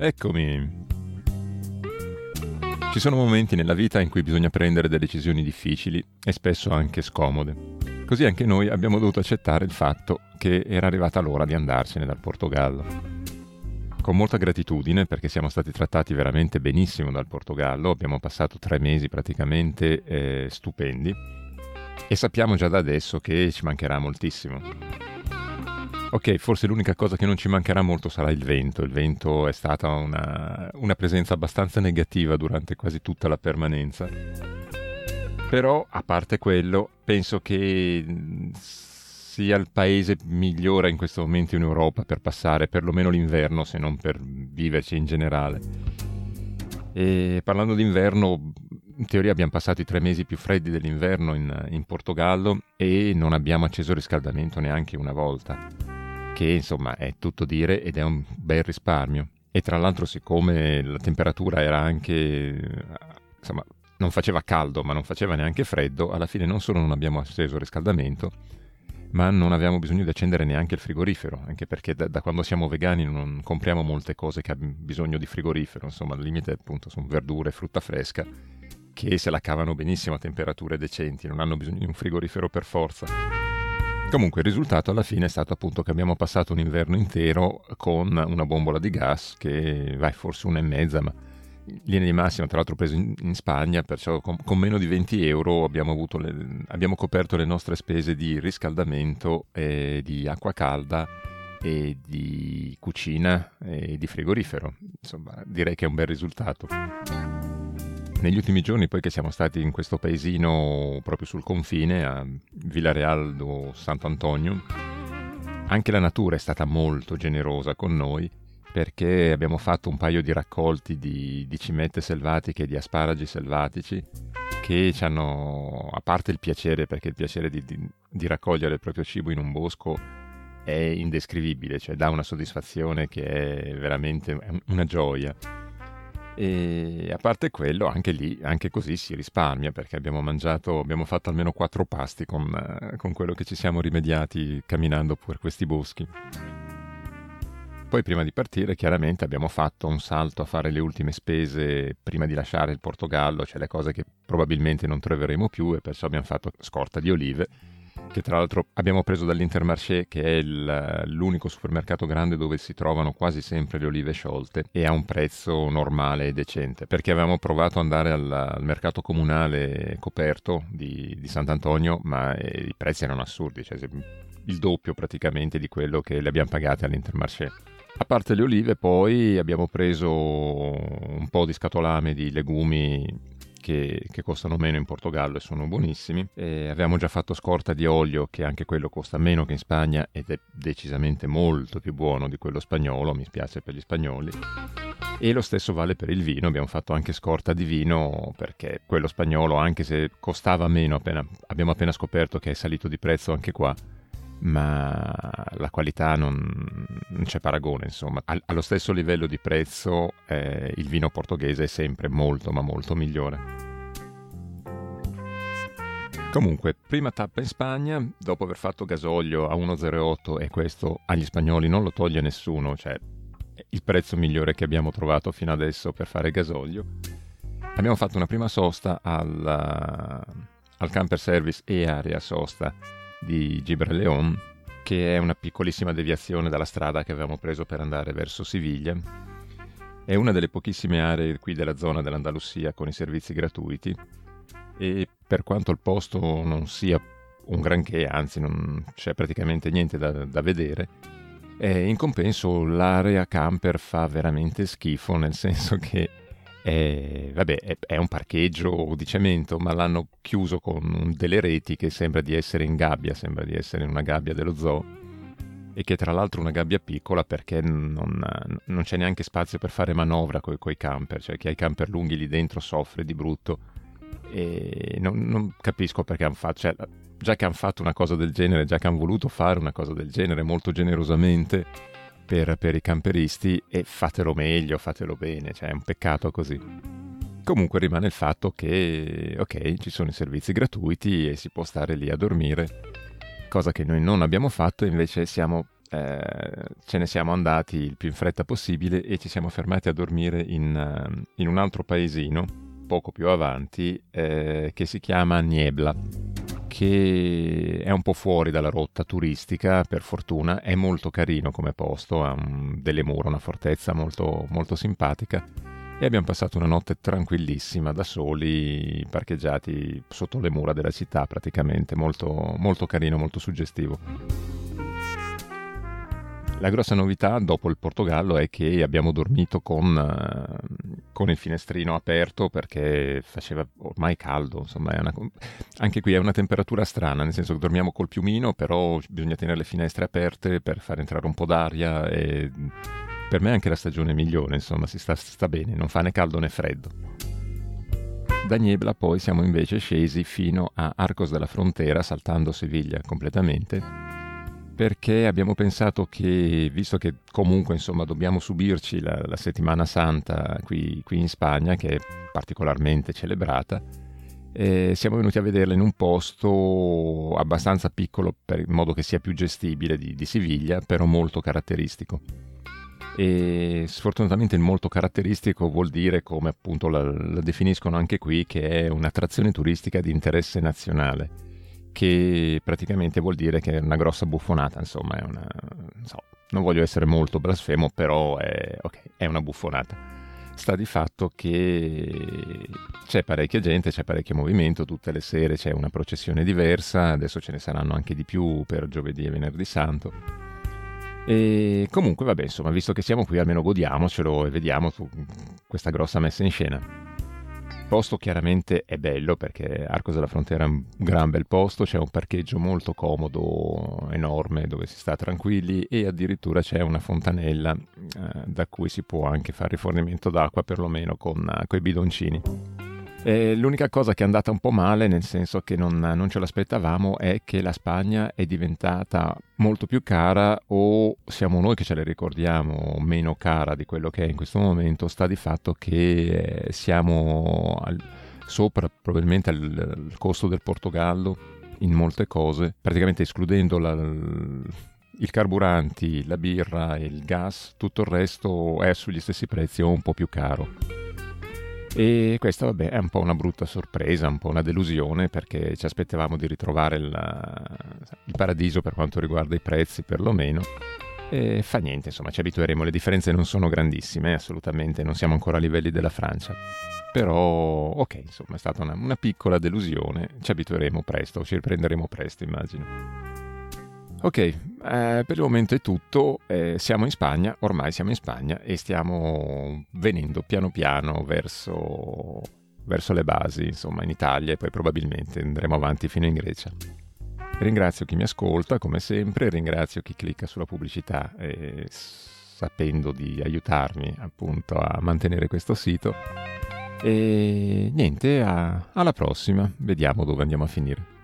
Eccomi. Ci sono momenti nella vita in cui bisogna prendere delle decisioni difficili e spesso anche scomode. Così anche noi abbiamo dovuto accettare il fatto che era arrivata l'ora di andarsene dal Portogallo. Con molta gratitudine perché siamo stati trattati veramente benissimo dal Portogallo, abbiamo passato tre mesi praticamente eh, stupendi e sappiamo già da adesso che ci mancherà moltissimo. Ok, forse l'unica cosa che non ci mancherà molto sarà il vento. Il vento è stata una, una presenza abbastanza negativa durante quasi tutta la permanenza. Però, a parte quello, penso che sia il paese migliore in questo momento in Europa per passare perlomeno l'inverno, se non per viverci in generale. E parlando d'inverno, in teoria abbiamo passato i tre mesi più freddi dell'inverno in, in Portogallo e non abbiamo acceso il riscaldamento neanche una volta che insomma è tutto dire ed è un bel risparmio. E tra l'altro siccome la temperatura era anche, insomma, non faceva caldo ma non faceva neanche freddo, alla fine non solo non abbiamo acceso il riscaldamento, ma non avevamo bisogno di accendere neanche il frigorifero, anche perché da, da, quando siamo vegani non compriamo molte cose che hanno bisogno di frigorifero, insomma al limite appunto sono verdure frutta fresca che se la cavano benissimo a temperature decenti, non hanno bisogno di un frigorifero per forza. Comunque il risultato alla fine è stato appunto che abbiamo passato un inverno intero con una bombola di gas che vai forse una e mezza, ma in linea di massima tra l'altro preso in, in Spagna, perciò con, con, meno di 20 euro abbiamo, le, abbiamo, coperto le nostre spese di riscaldamento, e di acqua calda e di cucina e di frigorifero. Insomma direi che è un bel risultato negli ultimi giorni, poi che siamo stati in questo paesino proprio sul confine, a Villareal do Sant'Antonio, anche la natura è stata molto generosa con noi perché abbiamo fatto un paio di raccolti di, di cimette selvatiche e di asparagi selvatici che ci hanno, a parte il piacere, perché il piacere di, di, di raccogliere il proprio cibo in un bosco è indescrivibile, cioè dà una soddisfazione che è veramente una gioia e a parte quello, anche lì, anche così si risparmia perché abbiamo mangiato, abbiamo fatto almeno quattro pasti con, eh, con quello che ci siamo rimediati camminando per questi boschi. Poi prima di partire chiaramente abbiamo fatto un salto a fare le ultime spese prima di lasciare il Portogallo, cioè le cose che probabilmente non troveremo più e perciò abbiamo fatto scorta di olive che tra l'altro abbiamo preso dall'Intermarché, che è il, l'unico supermercato grande dove si trovano quasi sempre le olive sciolte e a un prezzo normale e decente, perché avevamo provato ad andare al, al mercato comunale coperto di, di Sant'Antonio, ma eh, i prezzi erano assurdi, cioè il doppio praticamente di quello che le abbiamo pagate all'Intermarché. A parte le olive, poi abbiamo preso un po' di scatolame di legumi che, che, costano meno in Portogallo e sono buonissimi. E avevamo già fatto scorta di olio, che anche quello costa meno che in Spagna ed è decisamente molto più buono di quello spagnolo, mi spiace per gli spagnoli. E lo stesso vale per il vino, abbiamo fatto anche scorta di vino perché quello spagnolo, anche se costava meno, appena, abbiamo appena scoperto che è salito di prezzo anche qua, ma la qualità non, non c'è paragone, insomma. allo stesso livello di prezzo eh, il vino portoghese è sempre molto ma molto migliore. Comunque, prima tappa in Spagna, dopo aver fatto gasolio a 1,08 e questo agli spagnoli non lo toglie nessuno, cioè il prezzo migliore che abbiamo trovato fino adesso per fare gasolio. Abbiamo fatto una prima sosta al, al camper service e area sosta di Gibraleon, che è una piccolissima deviazione dalla strada che avevamo preso per andare verso Siviglia. È una delle pochissime aree qui della zona dell'Andalusia con i servizi gratuiti e per quanto il posto non sia un granché, anzi non c'è praticamente niente da, da vedere, in compenso l'area camper fa veramente schifo, nel senso che è, vabbè, è, è, un parcheggio di cemento, ma l'hanno chiuso con delle reti che sembra di essere in gabbia, sembra di essere in una gabbia dello zoo. E che tra l'altro è una gabbia piccola perché non, non c'è neanche spazio per fare manovra con i camper, cioè chi ha i camper lunghi lì dentro soffre di brutto. E non, non capisco perché hanno fatto, cioè, già che hanno fatto una cosa del genere, già che hanno voluto fare una cosa del genere molto generosamente, per, per i camperisti e fatelo meglio, fatelo bene, cioè è un peccato così. Comunque rimane il fatto che, ok, ci sono i servizi gratuiti e si può stare lì a dormire, cosa che noi non abbiamo fatto, invece siamo eh, ce ne siamo andati il più in fretta possibile e ci siamo fermati a dormire in, in un altro paesino, poco più avanti, eh, che si chiama Niebla, che è un po' fuori dalla rotta turistica, per fortuna, è molto carino come posto, ha un, delle mura, una fortezza molto, molto simpatica. E abbiamo passato una notte tranquillissima da soli, parcheggiati sotto le mura della città praticamente, molto, molto carino, molto suggestivo. La grossa novità dopo il Portogallo è che abbiamo dormito con, uh, con il finestrino aperto perché faceva ormai caldo, insomma una, anche qui è una temperatura strana, nel senso che dormiamo col piumino, però bisogna tenere le finestre aperte per far entrare un po' d'aria e per me è anche la stagione migliore, insomma, si sta, sta bene, non fa né caldo né freddo. Da Niebla poi siamo invece scesi fino a Arcos della Frontera, saltando Siviglia completamente, perché abbiamo pensato che, visto che comunque insomma dobbiamo subirci la, la settimana santa qui, qui, in Spagna, che è particolarmente celebrata, eh, siamo venuti a vederla in un posto abbastanza piccolo per, in modo che sia più gestibile di, di Siviglia, però molto caratteristico. E sfortunatamente il molto caratteristico vuol dire, come appunto la, la definiscono anche qui, che è un'attrazione turistica di interesse nazionale, che praticamente vuol dire che è una grossa buffonata, insomma, è una, non, so, non voglio essere molto blasfemo, però è, okay, è una buffonata. Sta di fatto che c'è parecchia gente, c'è parecchio movimento, tutte le sere c'è una processione diversa, adesso ce ne saranno anche di più per giovedì e venerdì santo e comunque, vabbè, insomma, visto che siamo qui, almeno godiamocelo e vediamo questa grossa messa in scena. Posto chiaramente è bello perché Arcos della Frontera è un gran bel posto, c'è un parcheggio molto comodo, enorme, dove si sta tranquilli e addirittura c'è una fontanella eh, da cui si può anche fare rifornimento d'acqua, perlomeno con uh, i bidoncini. Eh, l'unica cosa che è andata un po' male, nel senso che non, non, ce l'aspettavamo, è che la Spagna è diventata molto più cara o siamo noi che ce la ricordiamo meno cara di quello che è in questo momento, sta di fatto che eh, siamo al, sopra probabilmente al, costo del Portogallo in molte cose, praticamente escludendo la, i carburanti, la birra, il gas, tutto il resto è sugli stessi prezzi o un po' più caro. E questa vabbè, è un po' una brutta sorpresa, un po' una delusione perché ci aspettavamo di ritrovare il, il paradiso per quanto riguarda i prezzi perlomeno. E fa niente, insomma, ci abitueremo, le differenze non sono grandissime, assolutamente, non siamo ancora a livelli della Francia. Però, ok, insomma, è stata una, una piccola delusione, ci abitueremo presto, ci riprenderemo presto, immagino. Ok, eh, per il momento è tutto. Eh, siamo in Spagna, ormai siamo in Spagna e stiamo venendo piano piano verso, verso le basi, insomma, in Italia e poi probabilmente andremo avanti fino in Grecia. Ringrazio chi mi ascolta, come sempre, ringrazio chi clicca sulla pubblicità eh, sapendo di aiutarmi appunto a mantenere questo sito. E niente, a, alla prossima, vediamo dove andiamo a finire.